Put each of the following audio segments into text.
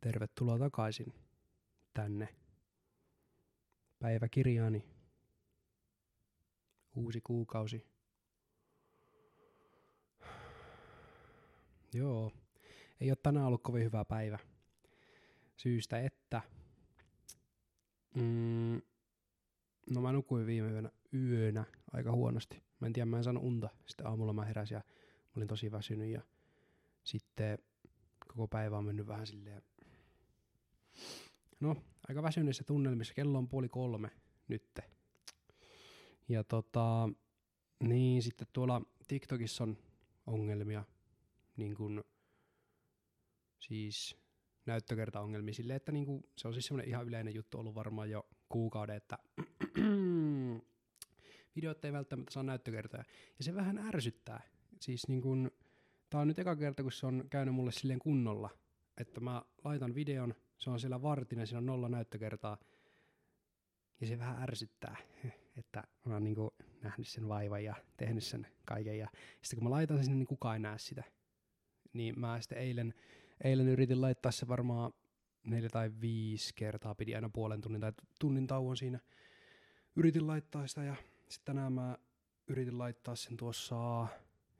Tervetuloa takaisin tänne päiväkirjaani. Uusi kuukausi. Joo, ei ole tänään ollut kovin hyvä päivä. Syystä, että mm, no mä nukuin viime yönä, yönä aika huonosti. Mä en tiedä, mä en saanut unta. Sitten aamulla mä heräsin ja mä olin tosi väsynyt ja sitten koko päivä on mennyt vähän silleen, no aika väsyneissä tunnelmissa, kello on puoli kolme nytte. Ja tota, niin sitten tuolla TikTokissa on ongelmia, niin kuin siis näyttökertaongelmia silleen, että niin kuin, se on siis semmoinen ihan yleinen juttu ollut varmaan jo kuukauden, että videot ei välttämättä saa näyttökertoja. Ja se vähän ärsyttää. Siis niin kuin, tää on nyt eka kerta, kun se on käynyt mulle silleen kunnolla, että mä laitan videon, se on siellä vartin ja siinä on nolla näyttökertaa, ja se vähän ärsyttää, että mä oon niinku nähnyt sen vaivan ja tehnyt sen kaiken. Ja sitten kun mä laitan sen sinne, niin kukaan ei näe sitä. Niin mä sitten eilen, eilen yritin laittaa se varmaan neljä tai viisi kertaa, pidi aina puolen tunnin tai tunnin tauon siinä. Yritin laittaa sitä ja sitten tänään mä yritin laittaa sen tuossa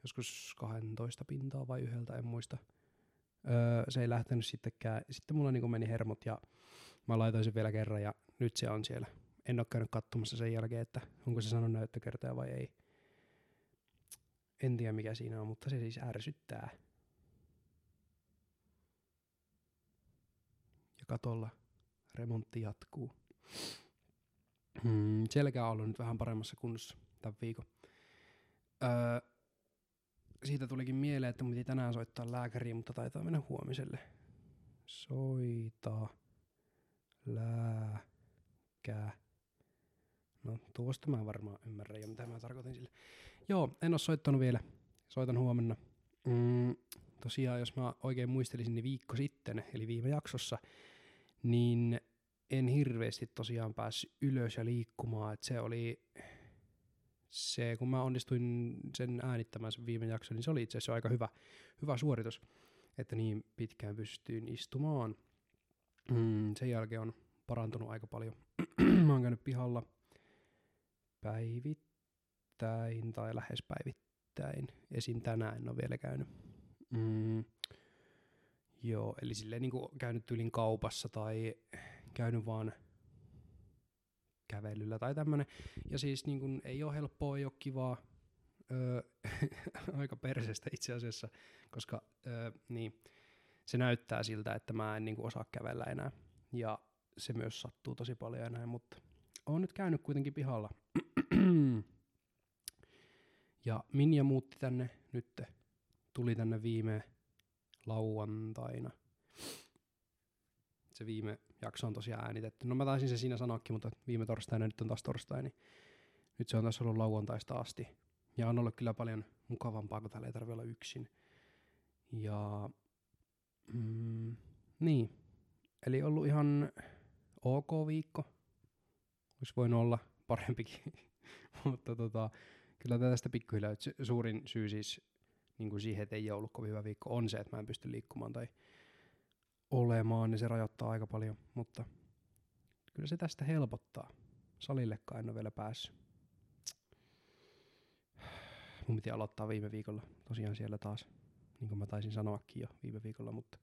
joskus 12 pintaa vai yhdeltä, en muista. Öö, se ei lähtenyt sittenkään. Sitten mulla niin meni hermot ja mä laitoin sen vielä kerran ja nyt se on siellä. En ole käynyt katsomassa sen jälkeen, että onko se sanonut näyttökertoja vai ei. En tiedä mikä siinä on, mutta se siis ärsyttää. Ja katolla remontti jatkuu. Hmm, selkä on ollut nyt vähän paremmassa kunnossa tämän viikon. Öö, siitä tulikin mieleen, että piti tänään soittaa lääkäriin, mutta taitaa mennä huomiselle. Soita lääkä. No tuosta mä varmaan ymmärrän jo, mitä mä tarkoitin sille. Joo, en ole soittanut vielä. Soitan huomenna. Mm, tosiaan, jos mä oikein muistelisin, niin viikko sitten, eli viime jaksossa, niin en hirveästi tosiaan päässyt ylös ja liikkumaan. Et se oli se, kun mä onnistuin sen äänittämään sen viime jakson, niin se oli itse asiassa aika hyvä, hyvä suoritus, että niin pitkään pystyin istumaan. Mm, sen jälkeen on parantunut aika paljon. mä oon käynyt pihalla päivittäin tai lähes päivittäin. Esim. tänään en ole vielä käynyt. Mm, joo, eli silleen niin kuin käynyt tyylin kaupassa tai käynyt vaan kävelyllä tai tämmönen. Ja siis niin kun, ei ole helppoa, ei ole kivaa, öö, aika perseestä itse asiassa, koska öö, niin, se näyttää siltä, että mä en niin kuin, osaa kävellä enää. Ja se myös sattuu tosi paljon enää, mutta on nyt käynyt kuitenkin pihalla. ja Minja muutti tänne nyt, tuli tänne viime lauantaina. Se viime jakso on tosiaan äänitetty. No mä taisin se siinä sanoakin, mutta viime torstaina nyt on taas torstai, niin nyt se on taas ollut lauantaista asti. Ja on ollut kyllä paljon mukavampaa, kun täällä ei tarvitse olla yksin. Ja mm, niin, eli ollut ihan ok viikko. Olisi voinut olla parempikin, mutta tota, kyllä tästä pikkuhiljaa suurin syy siis niin kuin siihen, että ei ole ollut kovin hyvä viikko, on se, että mä en pysty liikkumaan tai olemaan, niin se rajoittaa aika paljon, mutta kyllä se tästä helpottaa. Salillekaan en ole vielä päässyt. Mun piti aloittaa viime viikolla tosiaan siellä taas, niin kuin mä taisin sanoakin jo viime viikolla, mutta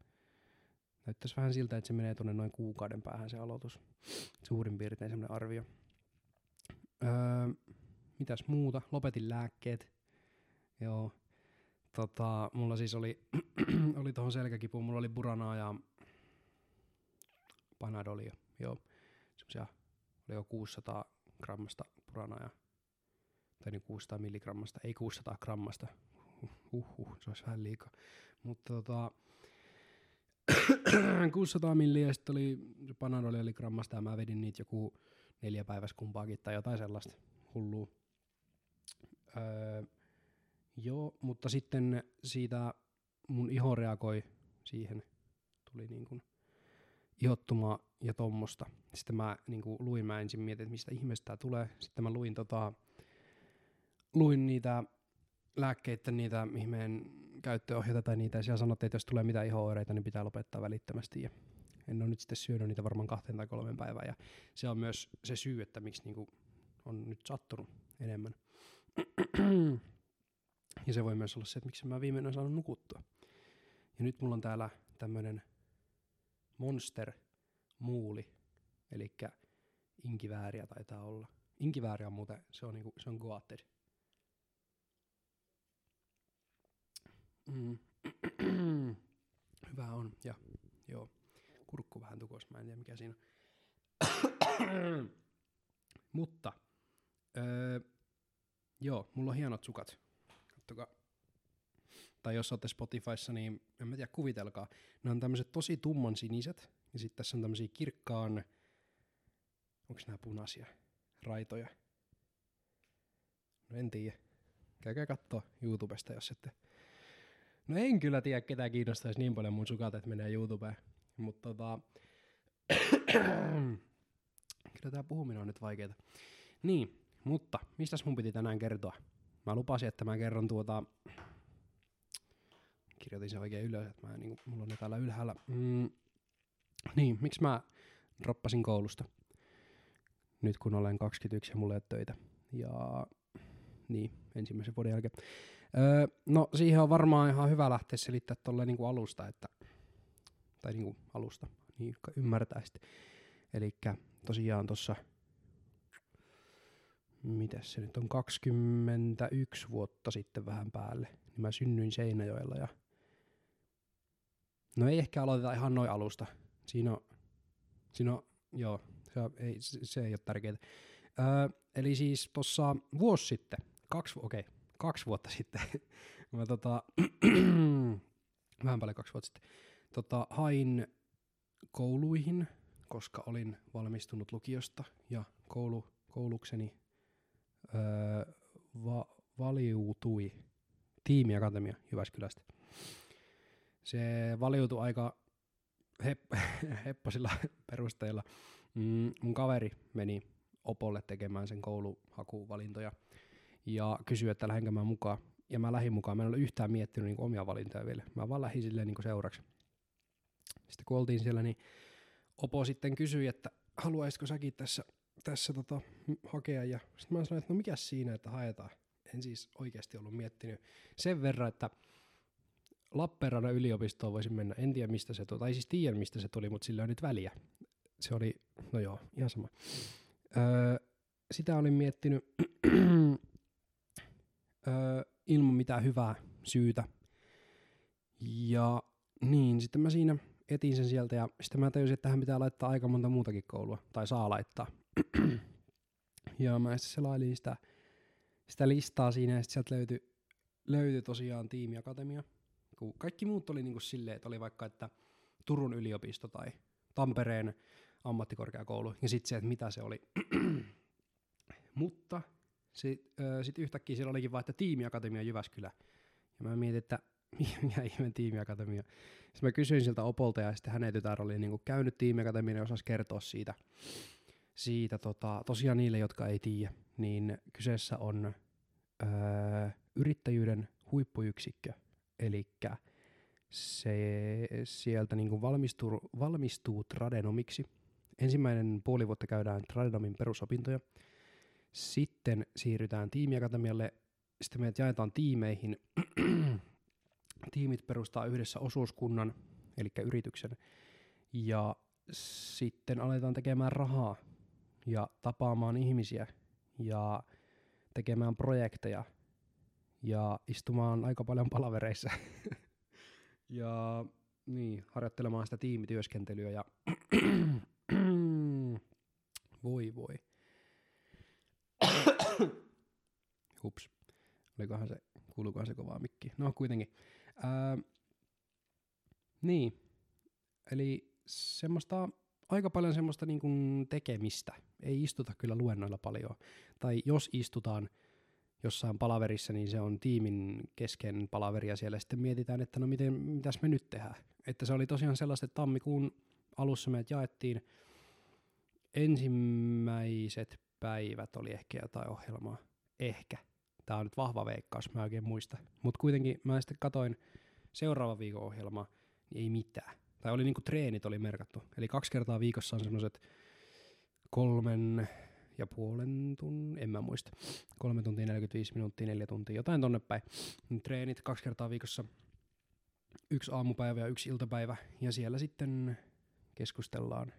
näyttäisi vähän siltä, että se menee tuonne noin kuukauden päähän se aloitus. Suurin piirtein semmoinen arvio. Öö, mitäs muuta? Lopetin lääkkeet. Joo. Tota, mulla siis oli, oli tuohon selkäkipuun, mulla oli buranaa ja Panadolia, joo. Semmoisia, oli jo 600 grammasta puranaa tai niin 600 milligrammasta, ei 600 grammasta. Uhuh, se olisi vähän liikaa. Mutta tota, 600 milliä sitten oli, se Panadoli oli grammasta ja mä vedin niitä joku neljä päivässä kumpaakin tai jotain sellaista hullua. Öö, joo, mutta sitten siitä mun iho reagoi siihen, tuli niin kuin ihottumaa ja tommosta. Sitten mä niin kuin luin, mä ensin mietin, että mistä ihmeestä tämä tulee. Sitten mä luin, tota, luin niitä lääkkeiden niitä ihmeen käyttöohjeita tai niitä, ja siellä sanottiin, että jos tulee mitään iho niin pitää lopettaa välittömästi. Ja En ole nyt sitten syönyt niitä varmaan kahteen tai kolmeen päivään. Ja se on myös se syy, että miksi niinku on nyt sattunut enemmän. ja se voi myös olla se, että miksi mä viimein saanut nukuttua. Ja nyt mulla on täällä tämmönen Monster Muuli, eli inkivääriä taitaa olla. Inkivääriä on muuten, se on, niinku, se on goated. Mm. Hyvä on, ja joo, kurkku vähän tukos, mä en tiedä mikä siinä on. Mutta, öö, joo, mulla on hienot sukat. Kattokaa. Tai jos olette Spotifyssa, niin en mä tiedä, kuvitelkaa. Ne on tämmöiset tosi tumman siniset, ja sitten tässä on tämmöisiä kirkkaan, onko nämä punaisia raitoja? No en tiedä. Käykää katsoa YouTubesta, jos ette. No en kyllä tiedä, ketä kiinnostaisi niin paljon mun sukat, että menee YouTubeen. Mutta tota... kyllä tää puhuminen on nyt vaikeeta. Niin, mutta mistäs mun piti tänään kertoa? Mä lupasin, että mä kerron tuota... Kirjoitin sen oikein ylös, että mä niin, mulla on ne täällä ylhäällä. Mm, niin, miksi mä droppasin koulusta? Nyt kun olen 21 ja mulla ei ole töitä. Ja niin, ensimmäisen vuoden jälkeen. Öö, no siihen on varmaan ihan hyvä lähteä selittää tolleen niinku alusta, että, tai niinku alusta, niin jotka ymmärtää sitten. Eli tosiaan tuossa, mitäs se nyt on, 21 vuotta sitten vähän päälle, niin mä synnyin Seinäjoella ja No ei ehkä aloiteta ihan noin alusta. Siinä on, siinä on joo, se, ei, se ei ole tärkeää. Öö, eli siis tuossa vuosi sitten, kaksi, okei, okay, kaksi vuotta sitten, mä tota, vähän paljon kaksi vuotta sitten, tota, hain kouluihin, koska olin valmistunut lukiosta ja koulu, koulukseni öö, va, valiutui tiimiakatemia Jyväskylästä. Se valiutui aika hepp- hepposilla perusteilla. Mm, mun kaveri meni Opolle tekemään sen kouluhakuvalintoja ja kysyi, että lähdenkö mä mukaan. Ja mä lähdin mukaan. Mä en ole yhtään miettinyt niin omia valintoja vielä. Mä vaan lähdin silleen niin seuraksi. Sitten kun oltiin siellä, niin Opo sitten kysyi, että haluaisitko säkin tässä, tässä tota, hakea. Ja sitten mä sanoin, että no mikä siinä, että haetaan. En siis oikeasti ollut miettinyt sen verran, että Lappeenrannan yliopistoon voisin mennä. En tiedä mistä se tuli, tai siis tiedän mistä se tuli, mutta sillä on nyt väliä. Se oli, no joo, ihan sama. Öö, sitä olin miettinyt öö, ilman mitään hyvää syytä. Ja niin, sitten mä siinä etin sen sieltä ja sitten mä tajusin, että tähän pitää laittaa aika monta muutakin koulua, tai saa laittaa. ja mä sitten selailin sitä, sitä listaa siinä ja sitten sieltä löytyi, löytyi tosiaan tiimiakatemia. Kun kaikki muut oli niinku silleen, että oli vaikka, että Turun yliopisto tai Tampereen ammattikorkeakoulu ja sitten se, että mitä se oli. Mutta sitten sit yhtäkkiä siellä olikin vaan, että tiimiakatemia Jyväskylä. Ja mä mietin, että mikä ihmeen tiimiakatemia. Sitten mä kysyin siltä Opolta ja sitten hänen tytär oli niinku käynyt tiimiakatemian ja osasi kertoa siitä. siitä tota, tosiaan niille, jotka ei tiedä, niin kyseessä on öö, yrittäjyyden huippuyksikkö. Eli se sieltä niinku valmistuu, valmistuu tradenomiksi. Ensimmäinen puoli vuotta käydään tradenomin perusopintoja – sitten siirrytään tiimiakatemialle, sitten meidät jaetaan tiimeihin. Tiimit perustaa yhdessä osuuskunnan, eli yrityksen, ja sitten aletaan tekemään rahaa ja tapaamaan ihmisiä ja tekemään projekteja ja istumaan aika paljon palavereissa ja niin, harjoittelemaan sitä tiimityöskentelyä ja voi voi. Hups. Olikohan se, kuuluukohan se kovaa mikki? No kuitenkin. Ää, niin. Eli semmoista, aika paljon semmoista niin kuin tekemistä. Ei istuta kyllä luennoilla paljon. Tai jos istutaan jossain palaverissa, niin se on tiimin kesken palaveria siellä. Sitten mietitään, että no miten, mitäs me nyt tehdään. Että se oli tosiaan sellaista, että tammikuun alussa meidät jaettiin ensimmäiset päivät oli ehkä jotain ohjelmaa. Ehkä. Tämä on nyt vahva veikkaus, mä oikein muista. Mutta kuitenkin mä sitten katoin seuraava viikon ohjelmaa, niin ei mitään. tai oli niinku treenit oli merkattu. Eli kaksi kertaa viikossa on semmoiset kolmen ja puolen tunnin, en mä muista, kolme tuntia 45 minuuttia, neljä tuntia, jotain tonne päin. Treenit kaksi kertaa viikossa, yksi aamupäivä ja yksi iltapäivä, ja siellä sitten keskustellaan,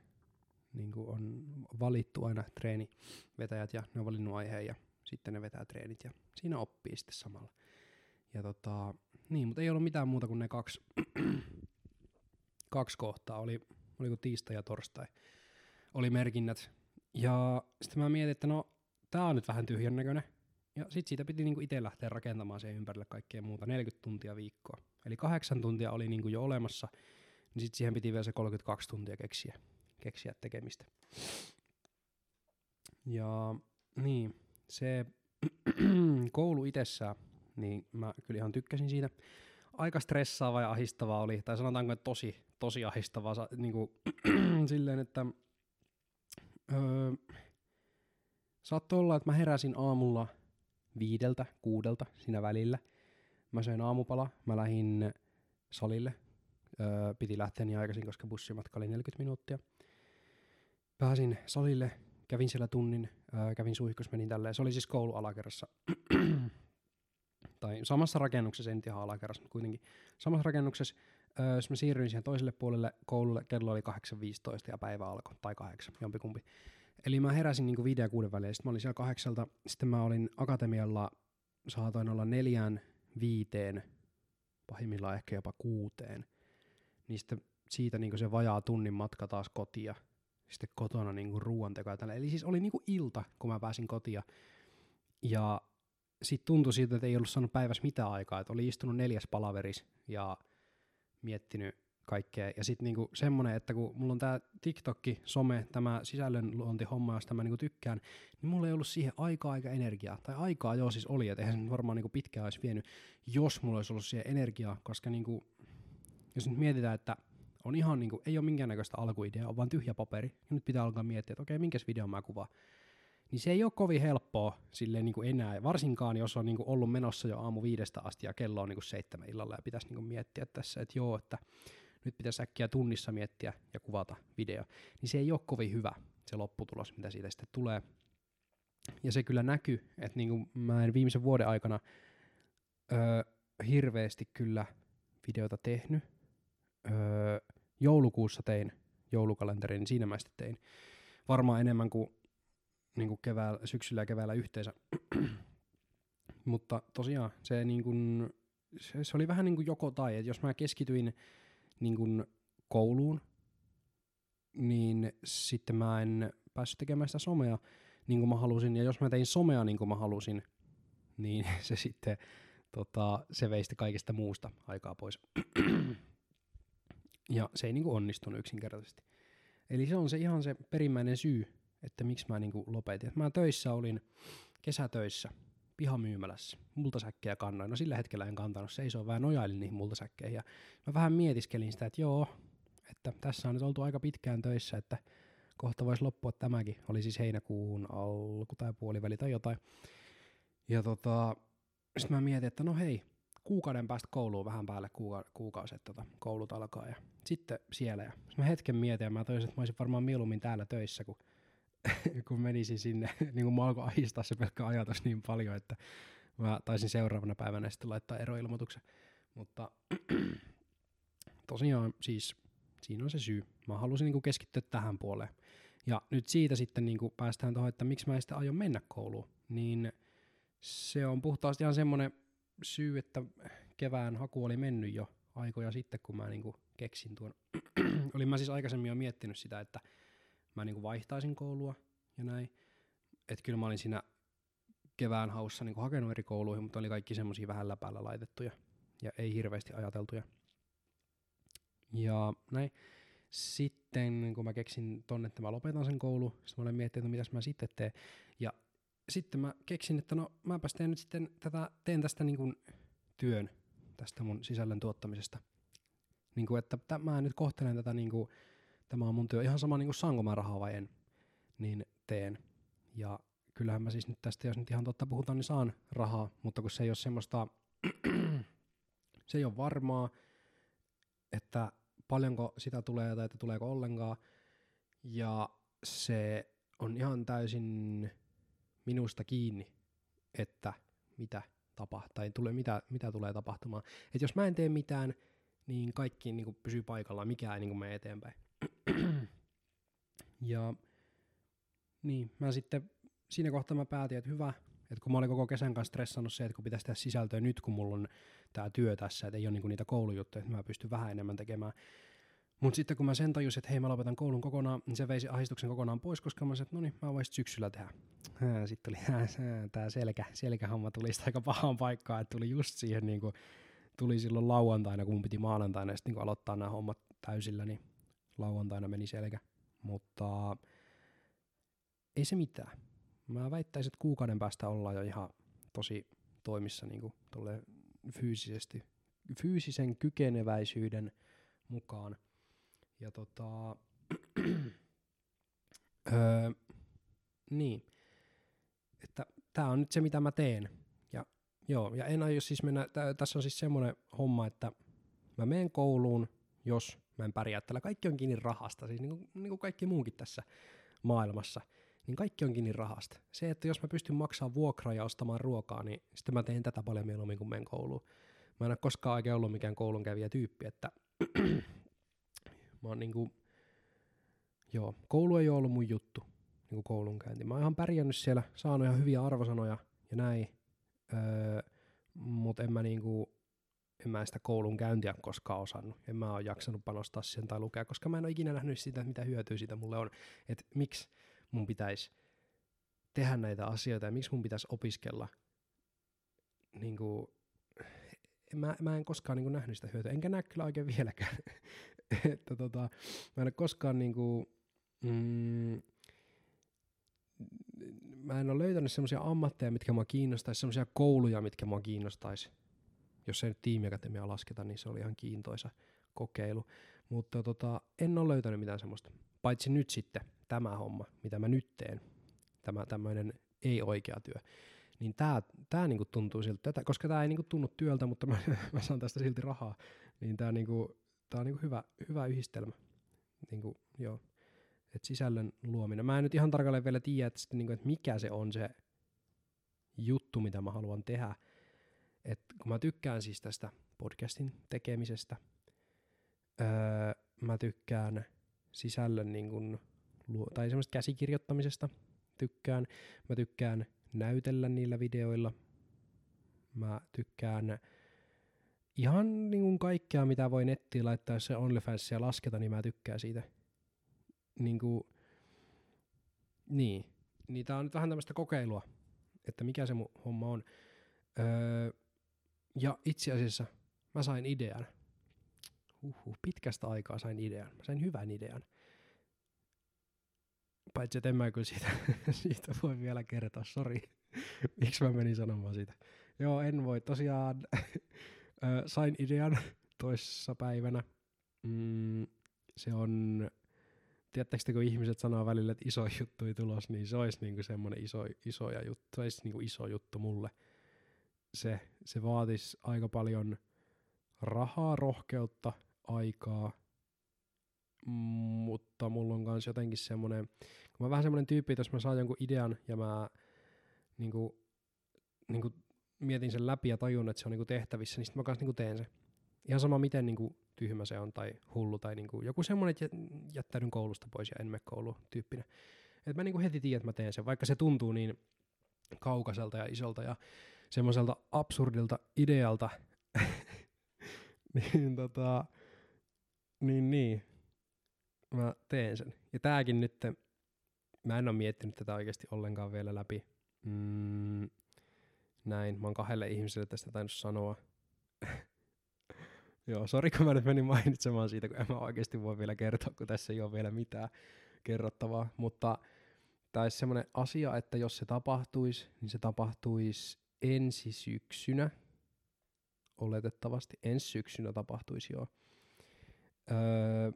niin kuin on valittu aina treenivetäjät, ja ne on valinnut aiheen, ja sitten ne vetää treenit, ja siinä oppii sitten samalla. Ja tota, niin, mutta ei ollut mitään muuta kuin ne kaksi, kaksi kohtaa, oli, oliko tiistai ja torstai, oli merkinnät, ja sitten mä mietin, että no, tää on nyt vähän tyhjän näköinen. Ja sit siitä piti niinku itse lähteä rakentamaan sen ympärille kaikkea muuta, 40 tuntia viikkoa. Eli kahdeksan tuntia oli niinku jo olemassa, niin sitten siihen piti vielä se 32 tuntia keksiä, keksiä tekemistä. Ja niin, se koulu itsessään, niin mä kyllä ihan tykkäsin siitä. Aika stressaava ja ahistavaa oli, tai sanotaanko, että tosi, tosi ahistavaa, niin kuin, silleen, että öö, saattoi olla, että mä heräsin aamulla viideltä, kuudelta siinä välillä. Mä söin aamupala, mä lähdin salille. Öö, piti lähteä niin aikaisin, koska bussimatka oli 40 minuuttia. Pääsin salille, kävin siellä tunnin, öö, kävin suihkus, menin tälleen. Se oli siis koulu alakerrassa. tai samassa rakennuksessa, en ihan alakerrassa, mutta kuitenkin samassa rakennuksessa. Öö, mä siirryin siihen toiselle puolelle koululle, kello oli 8.15 ja päivä alkoi, tai kahdeksan, jompikumpi. Eli mä heräsin niinku viiden ja kuuden väliin, sitten mä olin siellä kahdeksalta, sitten mä olin akatemialla, saatoin olla neljään, viiteen, pahimmillaan ehkä jopa kuuteen. Niin sitten siitä niinku se vajaa tunnin matka taas kotia, sitten kotona niinku ruoanteko ja. Eli siis oli niinku ilta, kun mä pääsin kotia. Ja sitten tuntui siitä, että ei ollut saanut päivässä mitään aikaa, että oli istunut neljäs palaveris ja miettinyt kaikkea. Ja sitten niinku semmoinen, että kun mulla on tämä TikTokki, some, tämä sisällönluontihomma, josta mä niinku tykkään, niin mulla ei ollut siihen aikaa eikä energiaa. Tai aikaa joo siis oli, että eihän se varmaan niinku pitkään olisi vienyt, jos mulla olisi ollut siihen energiaa, koska niinku, jos nyt mietitään, että on ihan niinku, ei ole minkäännäköistä alkuideaa, on vaan tyhjä paperi, ja nyt pitää alkaa miettiä, että okei, minkäs video mä kuvaan. Niin se ei ole kovin helppoa silleen niin kuin enää, varsinkaan jos on niin kuin ollut menossa jo aamu viidestä asti ja kello on niin kuin seitsemän illalla ja pitäisi niin kuin miettiä tässä, että joo, että nyt pitäisi äkkiä tunnissa miettiä ja kuvata video, niin se ei ole kovin hyvä se lopputulos, mitä siitä sitten tulee. Ja se kyllä näkyy, että niin kuin mä en viimeisen vuoden aikana öö, hirveästi kyllä videota tehnyt. Öö, joulukuussa tein joulukalenterin, niin siinä mä sitten tein varmaan enemmän kuin, niin kuin keväällä, syksyllä ja keväällä yhteensä. Mutta tosiaan se, niin kuin, se, se oli vähän niin kuin joko tai, että jos mä keskityin niin kuin kouluun, niin sitten mä en päässyt tekemään sitä somea niin kuin mä halusin. Ja jos mä tein somea niin kuin mä halusin, niin se sitten tota, se vei sitten kaikesta muusta aikaa pois. ja se ei niin kuin onnistunut yksinkertaisesti. Eli se on se ihan se perimmäinen syy, että miksi mä niin kuin lopetin. mä töissä olin kesätöissä pihamyymälässä. Multasäkkejä kannoin. No sillä hetkellä en kantanut seisoo vähän nojailin niihin multasäkkeihin. Ja mä vähän mietiskelin sitä, että joo, että tässä on nyt oltu aika pitkään töissä, että kohta voisi loppua tämäkin. Oli siis heinäkuun alku tai puoliväli tai jotain. Ja tota, sitten mä mietin, että no hei, kuukauden päästä kouluun vähän päälle kuuka- kuukausi, että tota, koulut alkaa. Ja sitten siellä. Ja mä hetken mietin ja mä toisin, että mä olisin varmaan mieluummin täällä töissä, kun kun menisin sinne, niin kuin mä alkoi ahistaa se pelkkä ajatus niin paljon, että mä taisin seuraavana päivänä sitten laittaa eroilmoituksen. Mutta tosiaan siis siinä on se syy. Mä halusin niin kuin keskittyä tähän puoleen. Ja nyt siitä sitten niin kuin päästään tuohon, että miksi mä en sitten aion mennä kouluun. Niin se on puhtaasti ihan semmoinen syy, että kevään haku oli mennyt jo aikoja sitten, kun mä niin kuin keksin tuon. Olin mä siis aikaisemmin jo miettinyt sitä, että mä niin kuin vaihtaisin koulua ja näin. Että kyllä mä olin siinä kevään haussa niin kuin hakenut eri kouluihin, mutta oli kaikki semmoisia vähän läpäällä laitettuja ja ei hirveästi ajateltuja. Ja näin. Sitten kun mä keksin tonne, että mä lopetan sen koulu, sitten mä olen miettinyt, että mitäs mä sitten teen. Ja sitten mä keksin, että no mäpäs teen nyt sitten tätä, teen tästä niin kuin työn, tästä mun sisällön tuottamisesta. Niin kuin, että mä nyt kohtelen tätä niin kuin tämä on mun työ ihan sama niin kuin saanko mä rahaa vai en, niin teen. Ja kyllähän mä siis nyt tästä, jos nyt ihan totta puhutaan, niin saan rahaa, mutta kun se ei ole semmoista, se ei ole varmaa, että paljonko sitä tulee tai että tuleeko ollenkaan. Ja se on ihan täysin minusta kiinni, että mitä tapahtuu, tai tule, mitä, mitä tulee tapahtumaan. Et jos mä en tee mitään, niin kaikki niin kuin pysyy paikallaan, mikään ei niin kuin mene eteenpäin. ja niin, mä sitten siinä kohtaa mä päätin, että hyvä, että kun mä olin koko kesän kanssa stressannut se, että kun pitäisi tehdä sisältöä nyt, kun mulla on tämä työ tässä, että ei ole niinku niitä koulujuttuja, että mä pystyn vähän enemmän tekemään. Mutta sitten kun mä sen tajusin, että hei mä lopetan koulun kokonaan, niin se veisi ahdistuksen kokonaan pois, koska mä sanoin, että no niin, mä voisin syksyllä tehdä. Sitten tuli tämä selkä, selkähomma tuli sitä aika pahaan paikkaan, että tuli just siihen niin kuin, tuli silloin lauantaina, kun mun piti maanantaina sitten niin aloittaa nämä hommat täysillä, niin lauantaina meni selkä. Mutta ei se mitään. Mä väittäisin, että kuukauden päästä ollaan jo ihan tosi toimissa niin kuin fyysisesti, fyysisen kykeneväisyyden mukaan. Ja tota, öö, niin, että tämä on nyt se, mitä mä teen. Ja joo, ja en aio siis mennä, tässä on siis semmoinen homma, että mä menen kouluun, jos mä en pärjää. Tällä kaikki on kiinni rahasta, siis niin kuin, niin kuin kaikki muunkin tässä maailmassa – niin kaikki on kiinni rahasta. Se, että jos mä pystyn maksamaan vuokraa ja ostamaan ruokaa, niin sitten mä teen tätä paljon mieluummin kuin menen kouluun. Mä en ole koskaan oikein ollut mikään koulunkävijä tyyppi, että mä oon niinku, joo, koulu ei ole ollut mun juttu, niinku koulunkäynti. Mä oon ihan pärjännyt siellä, saanut ihan hyviä arvosanoja ja näin, öö, mutta en mä niinku, en mä sitä koulun käyntiä koskaan osannut. En mä ole jaksanut panostaa sen tai lukea, koska mä en ole ikinä nähnyt sitä, mitä hyötyä siitä mulle on. Että miksi mun pitäisi tehdä näitä asioita ja miksi mun pitäisi opiskella. Niin kuin, mä, mä en koskaan niin kuin, nähnyt sitä hyötyä, enkä näe kyllä oikein vieläkään. että tota, mä en ole koskaan niin kuin, mm, mä en ole löytänyt semmoisia ammatteja, mitkä mua kiinnostaisi, semmoisia kouluja, mitkä mua kiinnostaisi. Jos ei nyt tiimiakatemia lasketa, niin se oli ihan kiintoisa kokeilu. Mutta tota, en ole löytänyt mitään semmoista. Paitsi nyt sitten tämä homma, mitä mä nyt teen, tämä tämmöinen ei-oikea työ, niin tämä tää niinku tuntuu siltä, tätä, koska tämä ei niinku tunnu työltä, mutta mä, mä saan tästä silti rahaa, niin tämä niinku, tää on niinku hyvä, hyvä yhdistelmä. Niinku, joo. Et sisällön luominen. Mä en nyt ihan tarkalleen vielä tiedä, että, sitten, niinku, että mikä se on se juttu, mitä mä haluan tehdä. Et kun mä tykkään siis tästä podcastin tekemisestä, öö, mä tykkään sisällön niin kuin, tai semmoista käsikirjoittamisesta tykkään. Mä tykkään näytellä niillä videoilla. Mä tykkään ihan niin kuin kaikkea, mitä voi nettiin laittaa, jos se OnlyFansia lasketa, niin mä tykkään siitä. Niin kuin, niin. Niin tää on nyt vähän tämmöistä kokeilua, että mikä se mun homma on. Öö, ja itse asiassa mä sain idean. Uhuh, pitkästä aikaa sain idean. Mä sain hyvän idean. Paitsi, että en mä kyllä siitä, siitä voi vielä kertoa, sori. Miksi mä menin sanomaan siitä? Joo, en voi. Tosiaan sain idean toissa päivänä. Mm, se on, tiedättekö kun ihmiset sanoo välillä, että iso juttu ei tulos, niin se olisi niinku semmoinen iso, iso juttu, se olisi niinku iso juttu mulle. Se, se vaatisi aika paljon rahaa, rohkeutta, aikaa, mutta mulla on myös jotenkin semmoinen, kun mä vähän semmoinen tyyppi, että jos mä saan jonkun idean ja mä niinku, niinku mietin sen läpi ja tajun, että se on niinku tehtävissä, niin sitten mä kanssa niinku teen se. Ihan sama miten niinku tyhmä se on tai hullu tai niinku joku semmoinen, että jättäydyn koulusta pois ja en mene kouluun tyyppinen. Että mä niinku heti tiedän, että mä teen sen, vaikka se tuntuu niin kaukaiselta ja isolta ja semmoiselta absurdilta idealta, niin tota, niin niin, mä teen sen. Ja tääkin nyt, mä en ole miettinyt tätä oikeasti ollenkaan vielä läpi. Mm, näin, mä oon kahdelle ihmiselle tästä tainnut sanoa. Joo, sori kun mä nyt menin mainitsemaan siitä, kun en mä oikeasti voi vielä kertoa, kun tässä ei ole vielä mitään kerrottavaa. Mutta tämä olisi semmoinen asia, että jos se tapahtuisi, niin se tapahtuisi ensi syksynä. Oletettavasti ensi syksynä tapahtuisi jo. Öö,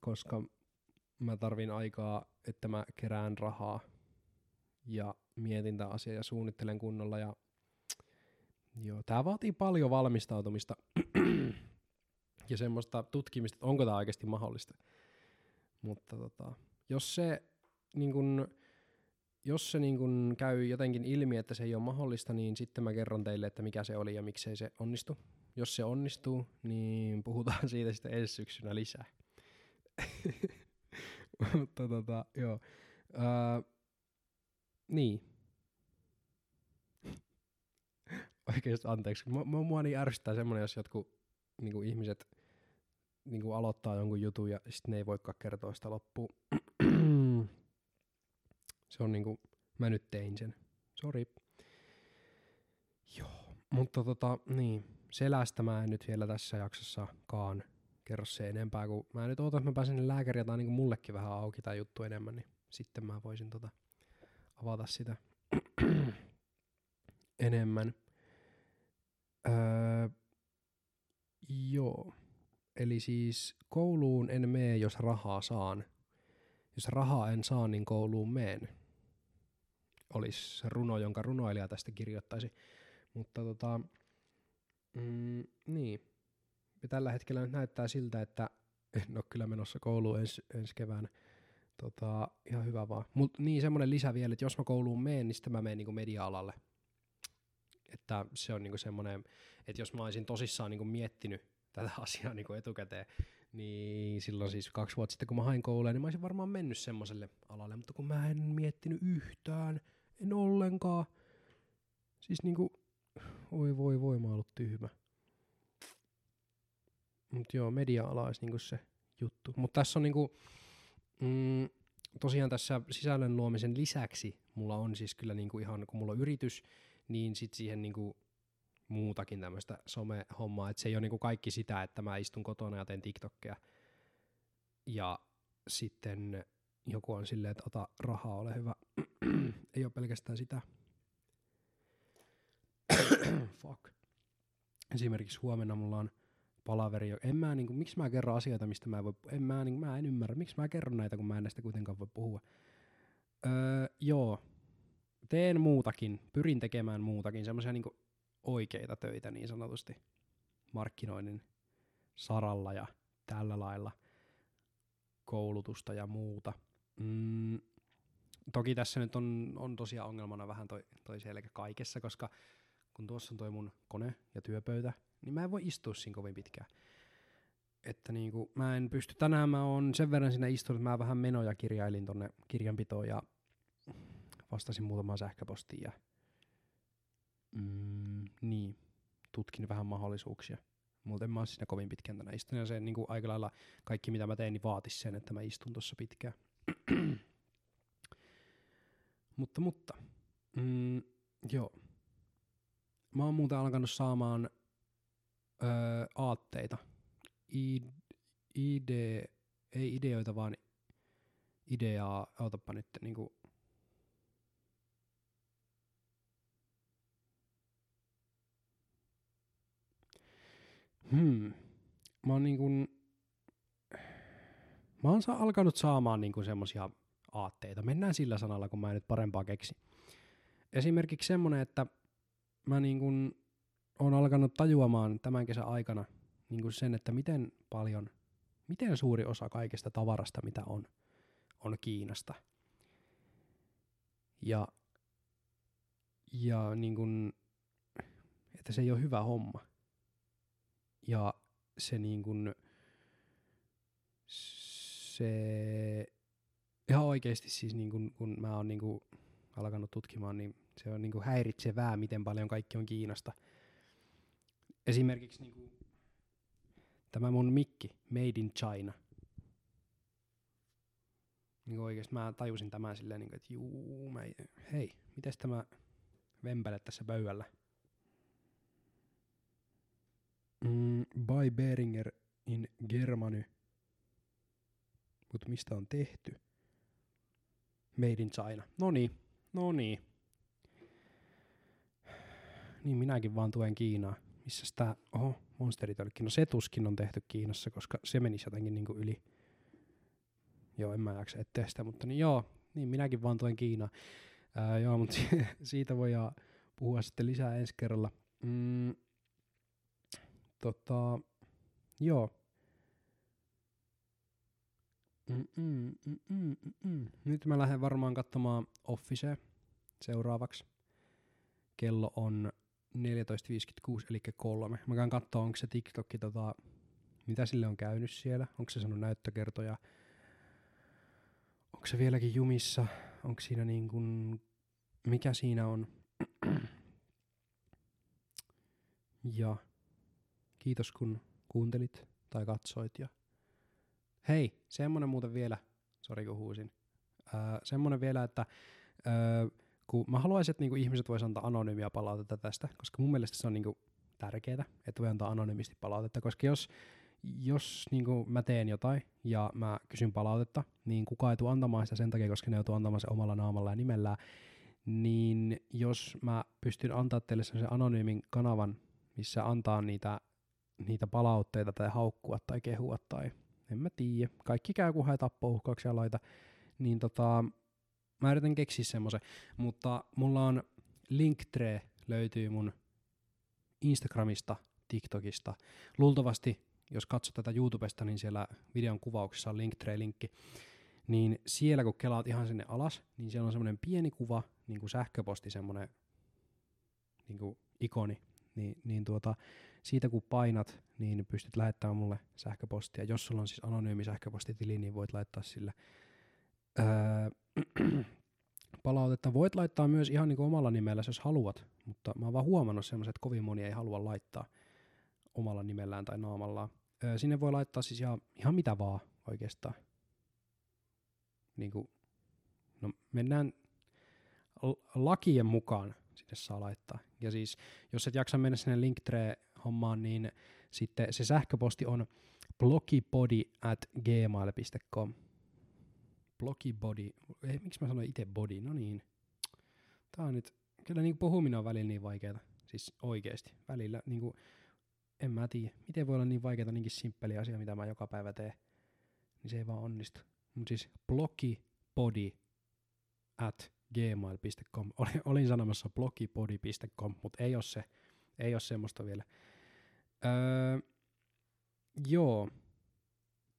koska mä tarvin aikaa, että mä kerään rahaa ja mietin tämä asia ja suunnittelen kunnolla. Ja joo, tää vaatii paljon valmistautumista. ja semmoista tutkimista, että onko tämä oikeasti mahdollista. Mutta tota, jos se niin kun, jos se niin kun käy jotenkin ilmi, että se ei ole mahdollista, niin sitten mä kerron teille, että mikä se oli ja miksei se onnistu. Jos se onnistuu, niin puhutaan siitä sitten ensi syksynä lisää. Mutta tota, joo. Öö, niin. Oikeesti anteeksi. Mua, mua niin ärsyttää semmonen, jos jotkut niinku, ihmiset niinku, aloittaa jonkun jutun ja sitten ne ei voikaan kertoa sitä loppuun. se on niinku, mä nyt tein sen. Sori. Joo, mutta tota, niin, selästä mä en nyt vielä tässä jaksossakaan kerro se enempää, kun mä nyt ootan, että mä pääsen lääkäriä tai niinku mullekin vähän auki tai juttu enemmän, niin sitten mä voisin tota avata sitä enemmän. Öö, joo. Eli siis kouluun en mene, jos rahaa saan. Jos rahaa en saa, niin kouluun meen. Olisi runo, jonka runoilija tästä kirjoittaisi. Mutta tota, mm, niin. Ja tällä hetkellä nyt näyttää siltä, että en ole kyllä menossa kouluun ens, ensi keväänä. Tota, ihan hyvä vaan. Mut niin semmoinen lisä vielä, että jos mä kouluun menen, niin sitten mä menen niinku media-alalle. Että se on niinku semmoinen, että jos mä olisin tosissaan niinku miettinyt tätä asiaa niinku etukäteen, niin silloin siis kaksi vuotta sitten, kun mä hain kouluun, niin mä olisin varmaan mennyt semmoiselle alalle, mutta kun mä en miettinyt yhtään, en ollenkaan. Siis niinku, oi voi voi, mä ollut tyhmä. Mut joo, media-ala olisi niinku se juttu. Mutta tässä on niinku, mm, tosiaan tässä sisällön luomisen lisäksi mulla on siis kyllä niinku ihan, kun mulla on yritys, niin sit siihen niinku muutakin tämmöistä some-hommaa, että se ei ole niinku kaikki sitä, että mä istun kotona ja teen TikTokkeja ja sitten joku on silleen, että ota rahaa, ole hyvä. ei ole pelkästään sitä. Fuck. Esimerkiksi huomenna mulla on palaveri. En mä, niin kuin, miksi mä kerron asioita, mistä mä, voi, en, mä, niin, mä en ymmärrä. Miksi mä kerron näitä, kun mä en näistä kuitenkaan voi puhua. Öö, joo, teen muutakin, pyrin tekemään muutakin, semmoisia niin oikeita töitä niin sanotusti markkinoinnin saralla ja tällä lailla koulutusta ja muuta. Mm, toki tässä nyt on, on tosiaan ongelmana vähän toi, toi selkä kaikessa, koska kun tuossa on toi mun kone ja työpöytä, niin mä en voi istua siinä kovin pitkään. Että niinku, mä en pysty, tänään mä oon sen verran siinä istunut, mä vähän menoja kirjailin tonne kirjanpitoon ja vastasin muutamaan sähköpostiin ja mm, niin, tutkin vähän mahdollisuuksia. Mutta en mä oon siinä kovin pitkään tänään istunut ja se niinku, aika lailla kaikki mitä mä teen, niin vaatisi sen, että mä istun tuossa pitkään. Mutta, mutta, mm, joo. Mä oon muuten alkanut saamaan öö, aatteita. I, ide, ei ideoita, vaan ideaa, autapa nyt niinku Hmm. Mä oon niin mä oon alkanut saamaan niin kuin semmosia aatteita. Mennään sillä sanalla, kun mä en nyt parempaa keksi. Esimerkiksi semmonen, että mä niin kuin oon alkanut tajuamaan tämän kesän aikana niin kuin sen, että miten paljon, miten suuri osa kaikesta tavarasta, mitä on, on Kiinasta. Ja, ja niin kuin, että se ei ole hyvä homma. Ja se niin kuin, se ihan oikeasti siis niin kuin, kun mä oon niin alkanut tutkimaan, niin se on niin häiritsevää, miten paljon kaikki on Kiinasta – esimerkiksi niin kuin, tämä mun mikki, Made in China. Niin oikeesti mä tajusin tämän silleen, niin kuin, että juu, mä, hei, mites tämä vempäle tässä pöydällä? Mm, by Beringer in Germany. Mut mistä on tehty? Made in China. No niin, no niin. Niin minäkin vaan tuen Kiinaa missä tämä, oho, monsteritölkki, no se tuskin on tehty Kiinassa, koska se menisi jotenkin niinku yli. Joo, en mä jaksa ettei sitä, mutta niin joo, niin minäkin vaan tuen Kiinaa. Ää, joo, mutta siitä voidaan puhua sitten lisää ensi kerralla. Mm, tota, joo. Mm-mm, mm-mm, mm-mm. Nyt mä lähden varmaan katsomaan Office seuraavaksi. Kello on 14.56, eli kolme. Mä käyn katsoa, onko se TikTok, tota, mitä sille on käynyt siellä. Onko se sanonut näyttökertoja. Onko se vieläkin jumissa? Onko siinä niin kuin, mikä siinä on? ja kiitos kun kuuntelit tai katsoit. Ja hei, semmonen muuten vielä, sori kun huusin, öö, semmonen vielä, että öö, kun mä haluaisin, että niinku ihmiset vois antaa anonyymiä palautetta tästä, koska mun mielestä se on niinku tärkeää, että voi antaa anonyymisti palautetta, koska jos, jos niinku mä teen jotain ja mä kysyn palautetta, niin kukaan ei tule antamaan sitä sen takia, koska ne joutuu antamaan se omalla naamalla ja nimellään, niin jos mä pystyn antaa teille sen anonyymin kanavan, missä antaa niitä, niitä palautteita tai haukkua tai kehua tai en mä tiedä, kaikki käy kun hae tappouhkauksia laita, niin tota, mä yritän keksiä semmoisen, mutta mulla on Linktree löytyy mun Instagramista, TikTokista. Luultavasti, jos katsot tätä YouTubesta, niin siellä videon kuvauksessa on Linktree-linkki. Niin siellä kun kelaat ihan sinne alas, niin siellä on semmoinen pieni kuva, niin kuin sähköposti, semmoinen niin kuin ikoni. Niin, niin tuota, siitä kun painat, niin pystyt lähettämään mulle sähköpostia. Jos sulla on siis anonyymi sähköpostitili, niin voit laittaa sille öö, palautetta. Voit laittaa myös ihan niin kuin omalla nimellä, jos haluat, mutta mä oon vaan huomannut semmoiset, että kovin moni ei halua laittaa omalla nimellään tai naamallaan. Öö, sinne voi laittaa siis ihan, ihan mitä vaan oikeastaan. Niin kuin, no mennään lakien mukaan sinne saa laittaa. Ja siis, jos et jaksa mennä sinne Linktree-hommaan, niin sitten se sähköposti on blogipodi at gmail.com. Blogibody. Ei, miksi mä sanoin itse body? No niin. Tää on nyt, kyllä niin puhuminen on välillä niin vaikeaa. Siis oikeesti. Välillä niin kuin, en mä tiedä. Miten voi olla niin vaikeaa niinkin simppeli asia, mitä mä joka päivä teen. Niin se ei vaan onnistu. Mutta siis blogibody at gmail.com. Olin, olin sanomassa blogipodi.com, mutta ei ole se. Ei ole semmoista vielä. Öö, joo.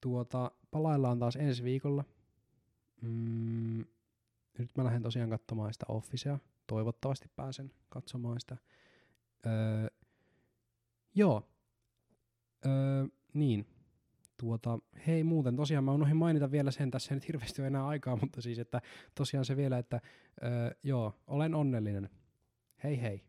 Tuota, palaillaan taas ensi viikolla. Mm, nyt mä lähden tosiaan katsomaan sitä Officea. Toivottavasti pääsen katsomaan sitä. Öö, joo. Öö, niin. Tuota, hei muuten, tosiaan mä unohdin mainita vielä sen, tässä ei nyt hirveästi ole enää aikaa, mutta siis, että tosiaan se vielä, että öö, joo, olen onnellinen. Hei hei.